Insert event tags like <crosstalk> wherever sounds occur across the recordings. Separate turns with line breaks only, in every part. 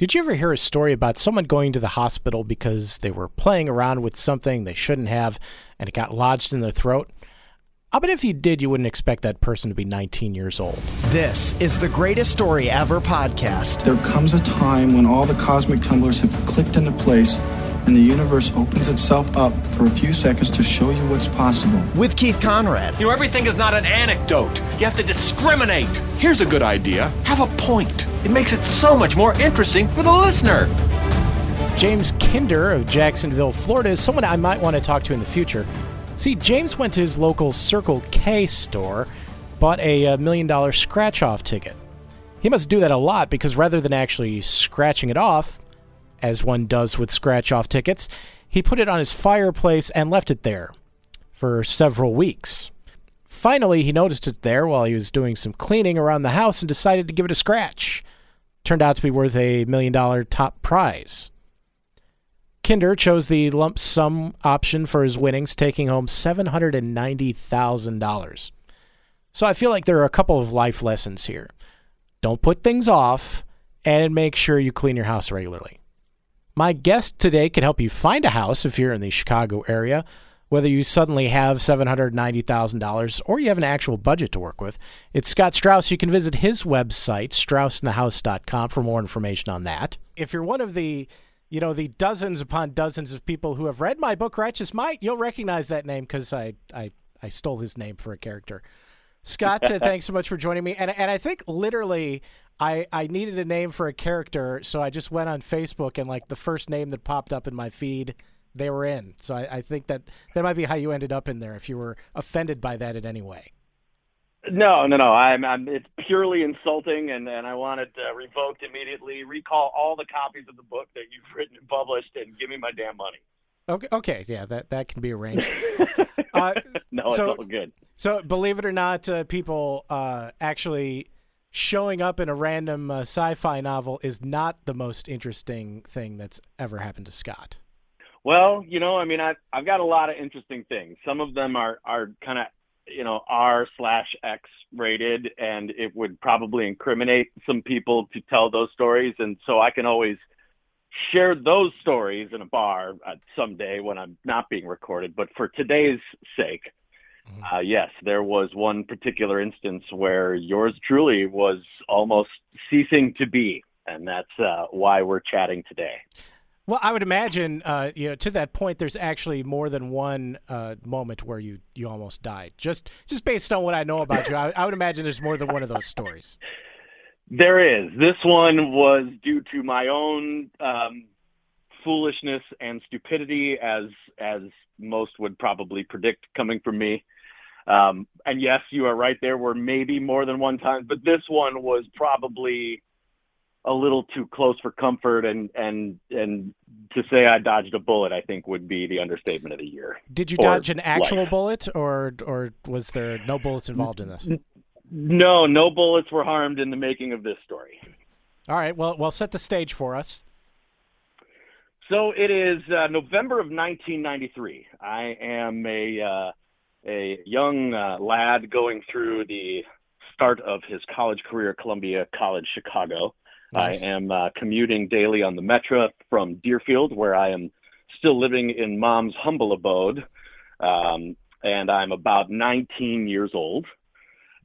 Did you ever hear a story about someone going to the hospital because they were playing around with something they shouldn't have and it got lodged in their throat? I bet if you did, you wouldn't expect that person to be 19 years old.
This is the greatest story ever podcast.
There comes a time when all the cosmic tumblers have clicked into place and the universe opens itself up for a few seconds to show you what's possible.
With Keith Conrad.
You know, everything is not an anecdote. You have to discriminate. Here's a good idea have a point. It makes it so much more interesting for the listener.
James Kinder of Jacksonville, Florida is someone I might want to talk to in the future. See, James went to his local Circle K store, bought a, a million dollar scratch off ticket. He must do that a lot because rather than actually scratching it off, as one does with scratch off tickets, he put it on his fireplace and left it there for several weeks. Finally, he noticed it there while he was doing some cleaning around the house and decided to give it a scratch. Turned out to be worth a million dollar top prize. Kinder chose the lump sum option for his winnings, taking home $790,000. So I feel like there are a couple of life lessons here. Don't put things off and make sure you clean your house regularly. My guest today can help you find a house if you're in the Chicago area, whether you suddenly have $790,000 or you have an actual budget to work with. It's Scott Straus. You can visit his website, straussinthehouse.com, for more information on that. If you're one of the you know the dozens upon dozens of people who have read my book righteous might you'll recognize that name because I, I i stole his name for a character scott <laughs> thanks so much for joining me and, and i think literally I, I needed a name for a character so i just went on facebook and like the first name that popped up in my feed they were in so i, I think that that might be how you ended up in there if you were offended by that in any way
no, no, no. I'm, I'm. It's purely insulting, and and I want it uh, revoked immediately. Recall all the copies of the book that you've written and published, and give me my damn money.
Okay, okay, yeah, that that can be arranged. <laughs> uh,
no, so, it's all good.
So, believe it or not, uh, people uh, actually showing up in a random uh, sci-fi novel is not the most interesting thing that's ever happened to Scott.
Well, you know, I mean, I've I've got a lot of interesting things. Some of them are are kind of you know R slash X rated, and it would probably incriminate some people to tell those stories. And so I can always share those stories in a bar uh, someday when I'm not being recorded. But for today's sake, mm-hmm. uh, yes, there was one particular instance where yours truly was almost ceasing to be, and that's uh, why we're chatting today.
Well, I would imagine, uh, you know, to that point, there's actually more than one uh, moment where you you almost died. Just just based on what I know about you, I, I would imagine there's more than one of those stories.
There is. This one was due to my own um, foolishness and stupidity, as as most would probably predict coming from me. Um, and yes, you are right. There were maybe more than one time, but this one was probably a little too close for comfort and and and to say I dodged a bullet I think would be the understatement of the year.
Did you dodge an actual life. bullet or or was there no bullets involved in this?
No, no bullets were harmed in the making of this story.
All right, well well set the stage for us.
So it is uh, November of 1993. I am a uh, a young uh, lad going through the start of his college career at Columbia College Chicago. Nice. I am uh, commuting daily on the Metro from Deerfield, where I am still living in mom's humble abode. Um, and I'm about 19 years old.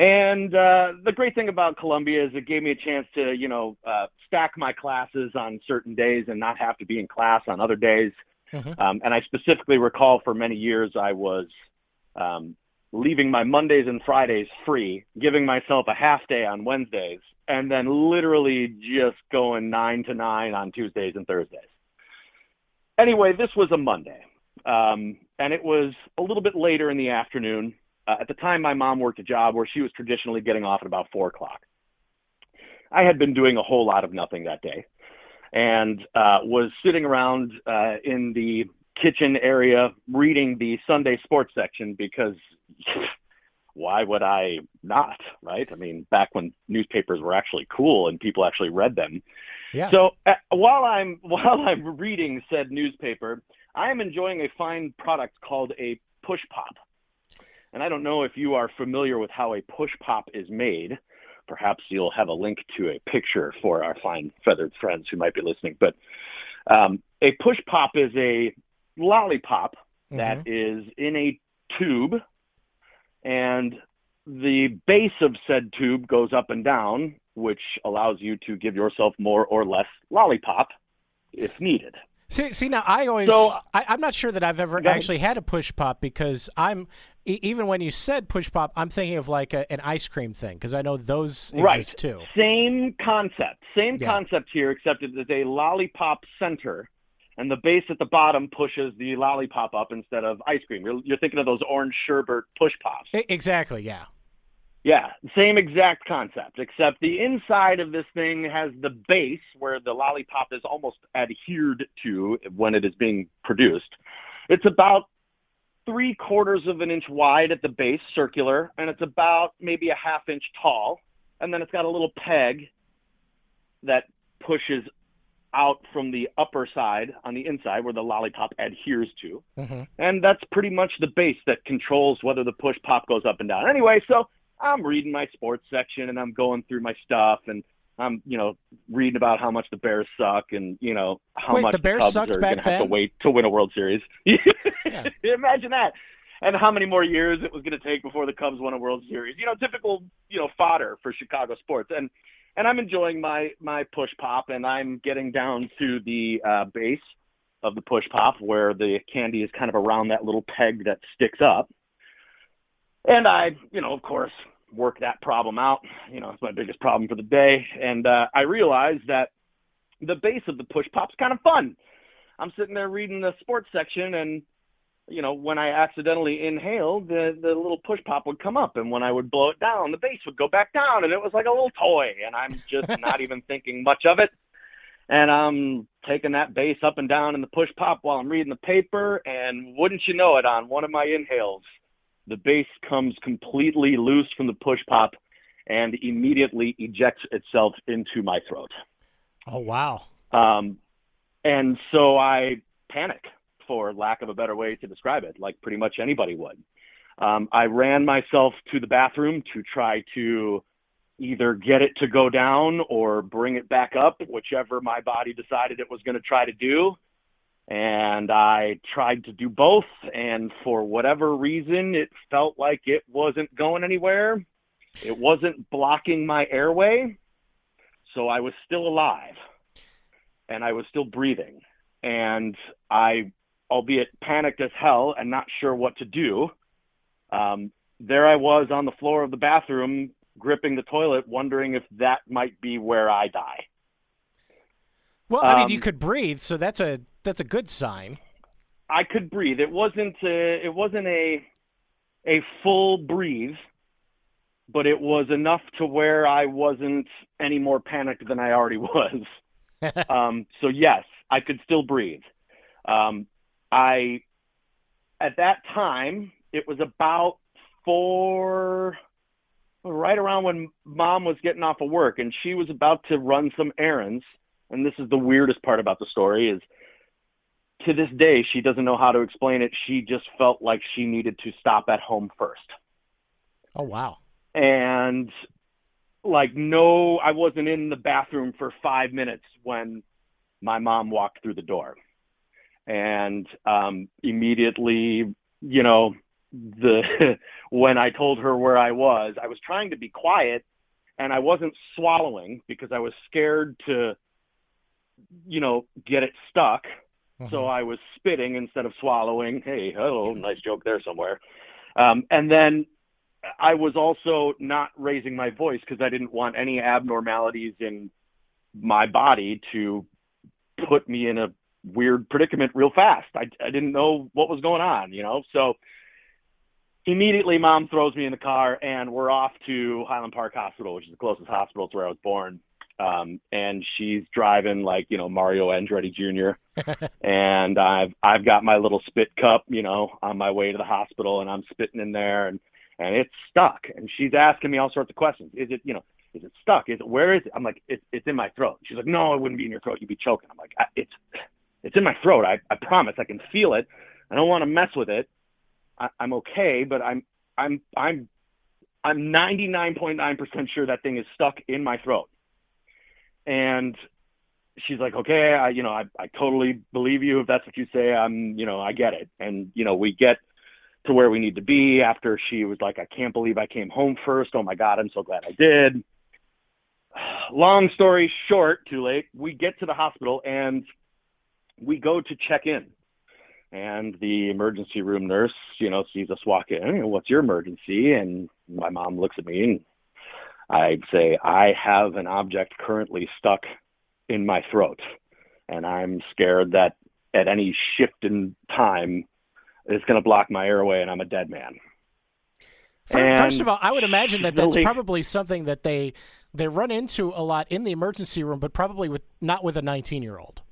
And uh, the great thing about Columbia is it gave me a chance to, you know, uh, stack my classes on certain days and not have to be in class on other days. Mm-hmm. Um, and I specifically recall for many years I was um, leaving my Mondays and Fridays free, giving myself a half day on Wednesdays, and then literally just going nine to nine on Tuesdays and Thursdays. Anyway, this was a Monday, um, and it was a little bit later in the afternoon. Uh, at the time, my mom worked a job where she was traditionally getting off at about four o'clock. I had been doing a whole lot of nothing that day and uh, was sitting around uh, in the kitchen area reading the Sunday sports section because <laughs> why would I not? Right? I mean, back when newspapers were actually cool and people actually read them.
Yeah.
So uh, while I'm <laughs> while I'm reading said newspaper, I am enjoying a fine product called a push pop. And I don't know if you are familiar with how a push pop is made. perhaps you'll have a link to a picture for our fine feathered friends who might be listening. But um, a push pop is a lollipop that is in a tube, and the base of said tube goes up and down, which allows you to give yourself more or less lollipop if needed.
See, see now I always
So- uh,
I, I'm not sure that I've ever actually had a push pop because I'm e- even when you said push pop, I'm thinking of like a, an ice cream thing because I know those exist too.
Same concept. Same
Yeah.
concept here, except it is a lollipop center, and the base at the bottom pushes the lollipop up instead of ice cream. You're, you're thinking of those orange sherbet push pops.
Exactly, yeah.
Yeah, same exact concept, except the inside of this thing has the base where the lollipop is almost adhered to when it is being produced. It's about three quarters of an inch wide at the base, circular, and it's about maybe a half inch tall. And then it's got a little peg that pushes out from the upper side on the inside where the lollipop adheres to
hmm
and that's pretty much the base that controls whether the push pop goes up and down. Anyway, so I'm reading my sports section and I'm going through my stuff and I'm you know reading about how much the Bears suck and you know how
Wait,
much
the Bears
Cubs
sucked
are
back
going to have to wait to win a World Series. <laughs>
Yeah.
Imagine that. And how many more years it was going to take before the Cubs won a World Series? You know, typical you know fodder for Chicago sports. And and I'm enjoying my my push pop and I'm getting down to the uh, base of the push pop where the candy is kind of around that little peg that sticks up. And I, you know, of course, work that problem out. You know, it's my biggest problem for the day. And uh, I realized that the base of the push pop's kind of fun. I'm sitting there reading the sports section and you know, when I accidentally inhaled, the the little push pop would come up, and when I would blow it down, the base would go back down, and it was like a little toy. And I'm just <laughs> not even thinking much of it, and I'm taking that base up and down in the push pop while I'm reading the paper, and wouldn't you know it, on one of my inhales, the base comes completely loose from the push pop, and immediately ejects itself into my throat.
Oh wow.
Um, and so I panic, for lack of a better way to describe it, like pretty much anybody would. Um, I ran myself to the bathroom to try to either get it to go down or bring it back up, whichever my body decided it was going to try to do. And I tried to do both, and for whatever reason, it felt like it wasn't going anywhere. It wasn't blocking my airway, so I was still alive and I was still breathing. And I, albeit panicked as hell and not sure what to do, um, there I was on the floor of the bathroom, gripping the toilet, wondering if that might be where I die.
Well, I mean, you
Um,
could breathe, so that's a that's a good sign.
I could breathe. It wasn't a, it wasn't a a full breathe, but it was enough to where I wasn't any more panicked than I already <laughs> was. <laughs> um, so yes, I could still breathe. Um, I at that time it was about four, right around when mom was getting off of work, and she was about to run some errands. And this is the weirdest part about the story is to this day she doesn't know how to explain it. She just felt like she needed to stop at home first
Oh wow.
and like no i wasn't in the bathroom for five minutes when my mom walked through the door and um immediately you know the <laughs> when i told her where i was i was trying to be quiet and i wasn't swallowing because i was scared to you know get it stuck so I was spitting instead of swallowing. Hey, hello, nice joke there somewhere. Um, and then I was also not raising my voice because I didn't want any abnormalities in my body to put me in a weird predicament real fast. I, I didn't know what was going on, you know? So immediately mom throws me in the car and we're off to Highland Park Hospital, which is the closest hospital to where I was born. Um, and she's driving like, you know, Mario Andretti Jr. <laughs> and I've, I've got my little spit cup, you know, on my way to the hospital and I'm spitting in there and, and it's stuck. And she's asking me all sorts of questions. Is it, you know, is it stuck? Is it, where is it? I'm like, it's, it's in my throat. She's like, no, it wouldn't be in your throat. You'd be choking. I'm like, I, it's, it's in my throat. I, I promise I can feel it. I don't want to mess with it. I, I'm okay, but I'm, I'm, I'm I'm 99.9% sure that thing is stuck in my throat. And she's like, okay, I, you know, I, I totally believe you. If that's what you say, I'm, you know, I get it. And, you know, we get to where we need to be after she was like, I can't believe I came home first. Oh my God, I'm so glad I did. <sighs> Long story short, too late. We get to the hospital and we go to check in. And the emergency room nurse, you know, sees us walk in. What's your emergency? And my mom looks at me and I'd say, I have an object currently stuck in my throat. And I'm scared that at any shift in time, it's going to block my airway and I'm a dead man.
First of all, I would imagine that that's probably something that they they run into a lot in the emergency room, but probably with not with a 19 year old.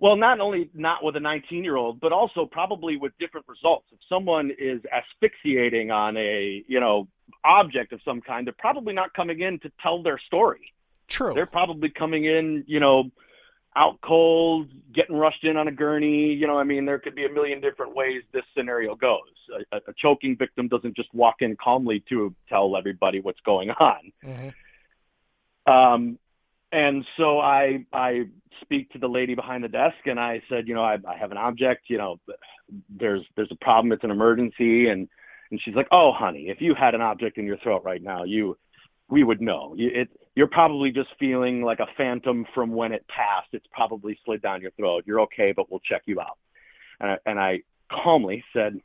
Well, not only not with a 19 year old, but also probably with different results. If someone is asphyxiating on a you know object of some kind, they're probably not coming in to tell their story.
True.
They're probably coming in, you know, out cold, getting rushed in on a gurney. You know, I mean, there could be a million different ways this scenario goes. A, a choking victim doesn't just walk in calmly to tell everybody what's going on. Mm-hmm. Um, and so I I speak to the lady behind the desk and I said, you know, I, I have an object. You know, there's there's a problem. It's an emergency. And and she's like, oh, honey, if you had an object in your throat right now, you we would know. It, you're probably just feeling like a phantom from when it passed. It's probably slid down your throat. You're okay, but we'll check you out. And I, and I calmly said,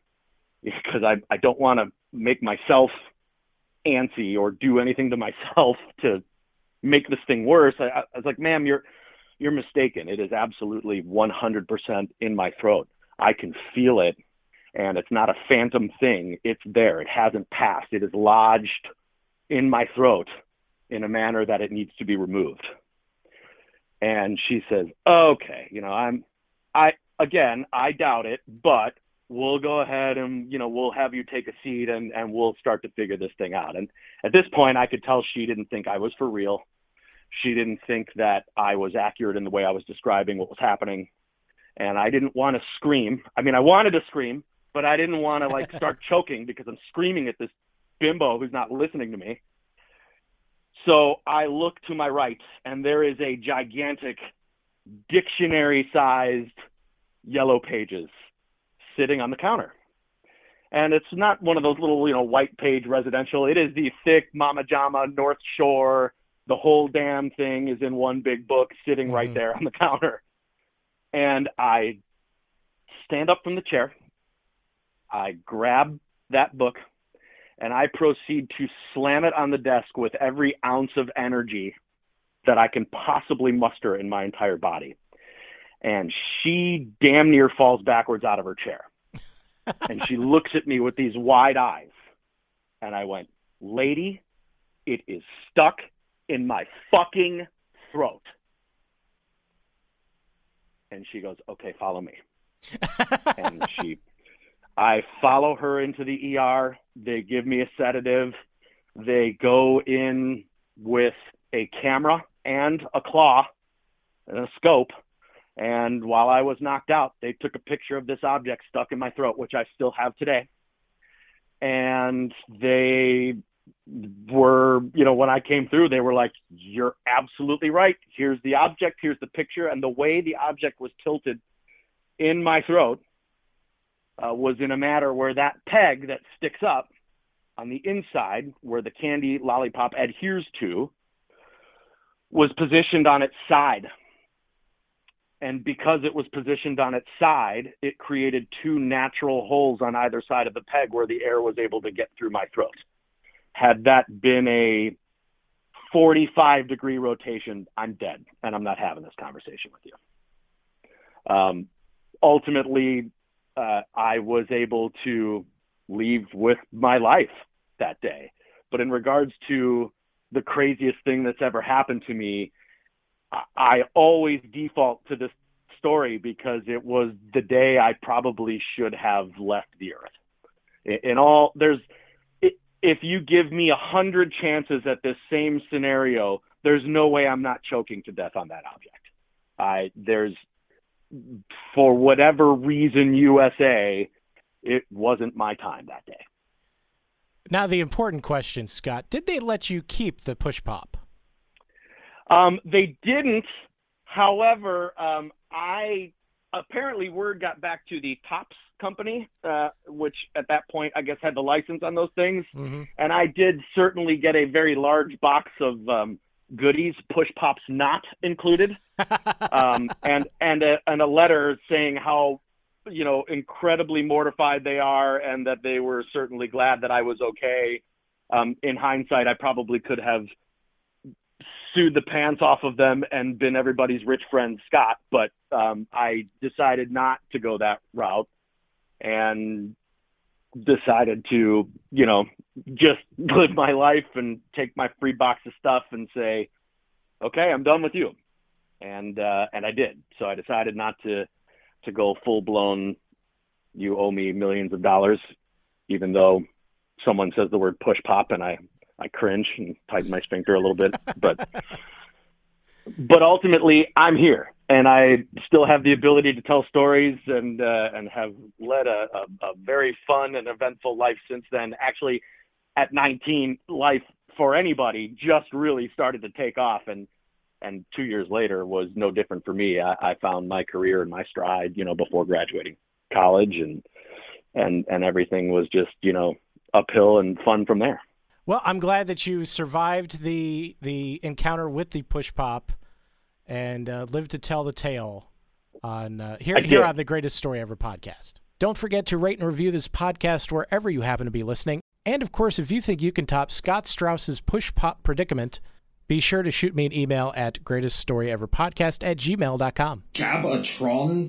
because I, I don't want to make myself antsy or do anything to myself <laughs> to make this thing worse. I, I was like, ma'am, you're, you're mistaken. It is absolutely 100% in my throat. I can feel it and it's not a phantom thing. It's there. It hasn't passed. It is lodged in my throat in a manner that it needs to be removed. And she says, "Okay, you know, I'm I again, I doubt it, but we'll go ahead and, you know, we'll have you take a seat and and we'll start to figure this thing out." And at this point, I could tell she didn't think I was for real. She didn't think that I was accurate in the way I was describing what was happening. And I didn't want to scream. I mean, I wanted to scream, but I didn't want to like <laughs> start choking because I'm screaming at this bimbo who's not listening to me. So I look to my right, and there is a gigantic dictionary sized yellow pages sitting on the counter. And it's not one of those little, you know, white page residential. It is the thick Mama Jama North Shore. The whole damn thing is in one big book sitting mm-hmm. right there on the counter. And I stand up from the chair. I grab that book and I proceed to slam it on the desk with every ounce of energy that I can possibly muster in my entire body. And she damn near falls backwards out of her chair. <laughs> and she looks at me with these wide eyes. And I went, Lady, it is stuck in my fucking throat. And she goes, Okay, follow me. <laughs> and she I follow her into the ER. They give me a sedative. They go in with a camera and a claw and a scope. And while I was knocked out, they took a picture of this object stuck in my throat, which I still have today. And they were, you know, when I came through, they were like, You're absolutely right. Here's the object, here's the picture. And the way the object was tilted in my throat uh, was in a matter where that peg that sticks up on the inside, where the candy lollipop adheres to, was positioned on its side. And because it was positioned on its side, it created two natural holes on either side of the peg where the air was able to get through my throat. Had that been a 45 degree rotation, I'm dead and I'm not having this conversation with you. Um, ultimately, uh, I was able to leave with my life that day. But in regards to the craziest thing that's ever happened to me, I always default to this story because it was the day I probably should have left the earth. In all, there's if you give me a hundred chances at this same scenario, there's no way I'm not choking to death on that object. I there's for whatever reason, USA, it wasn't my time that day.
Now, the important question, Scott: Did they let you keep the push pop?
Um, they didn't. However, um, I apparently word got back to the Topps company, uh, which at that point I guess had the license on those things,
mm-hmm.
and I did certainly get a very large box of um, goodies, push pops not included, <laughs> um, and and a, and a letter saying how you know incredibly mortified they are and that they were certainly glad that I was okay. Um, in hindsight, I probably could have sued the pants off of them and been everybody's rich friend Scott, but um, I decided not to go that route and decided to, you know, just <laughs> live my life and take my free box of stuff and say, okay, I'm done with you. And, uh, and I did. So I decided not to, to go full blown, you owe me millions of dollars, even though someone says the word push pop and I, I cringe and tighten my sphincter a little bit, but, <laughs> but ultimately I'm here and I still have the ability to tell stories and uh, and have led a, a, a, very fun and eventful life since then. Actually, at 19, life for anybody just really started to take off, and and two years later was no different for me. I, I found my career and my stride, you know, before graduating college, and and and everything was just you know uphill and fun from there.
Well, I'm glad that you survived the the encounter with the push pop and uh, live to tell the tale on uh, here here on the Greatest Story Ever podcast. Don't forget to rate and review this podcast wherever you happen to be listening. And of course, if you think you can top Scott Straus's push pop predicament, be sure to shoot me an email at greateststoryeverpodcast at gmail.com.
Gabatron?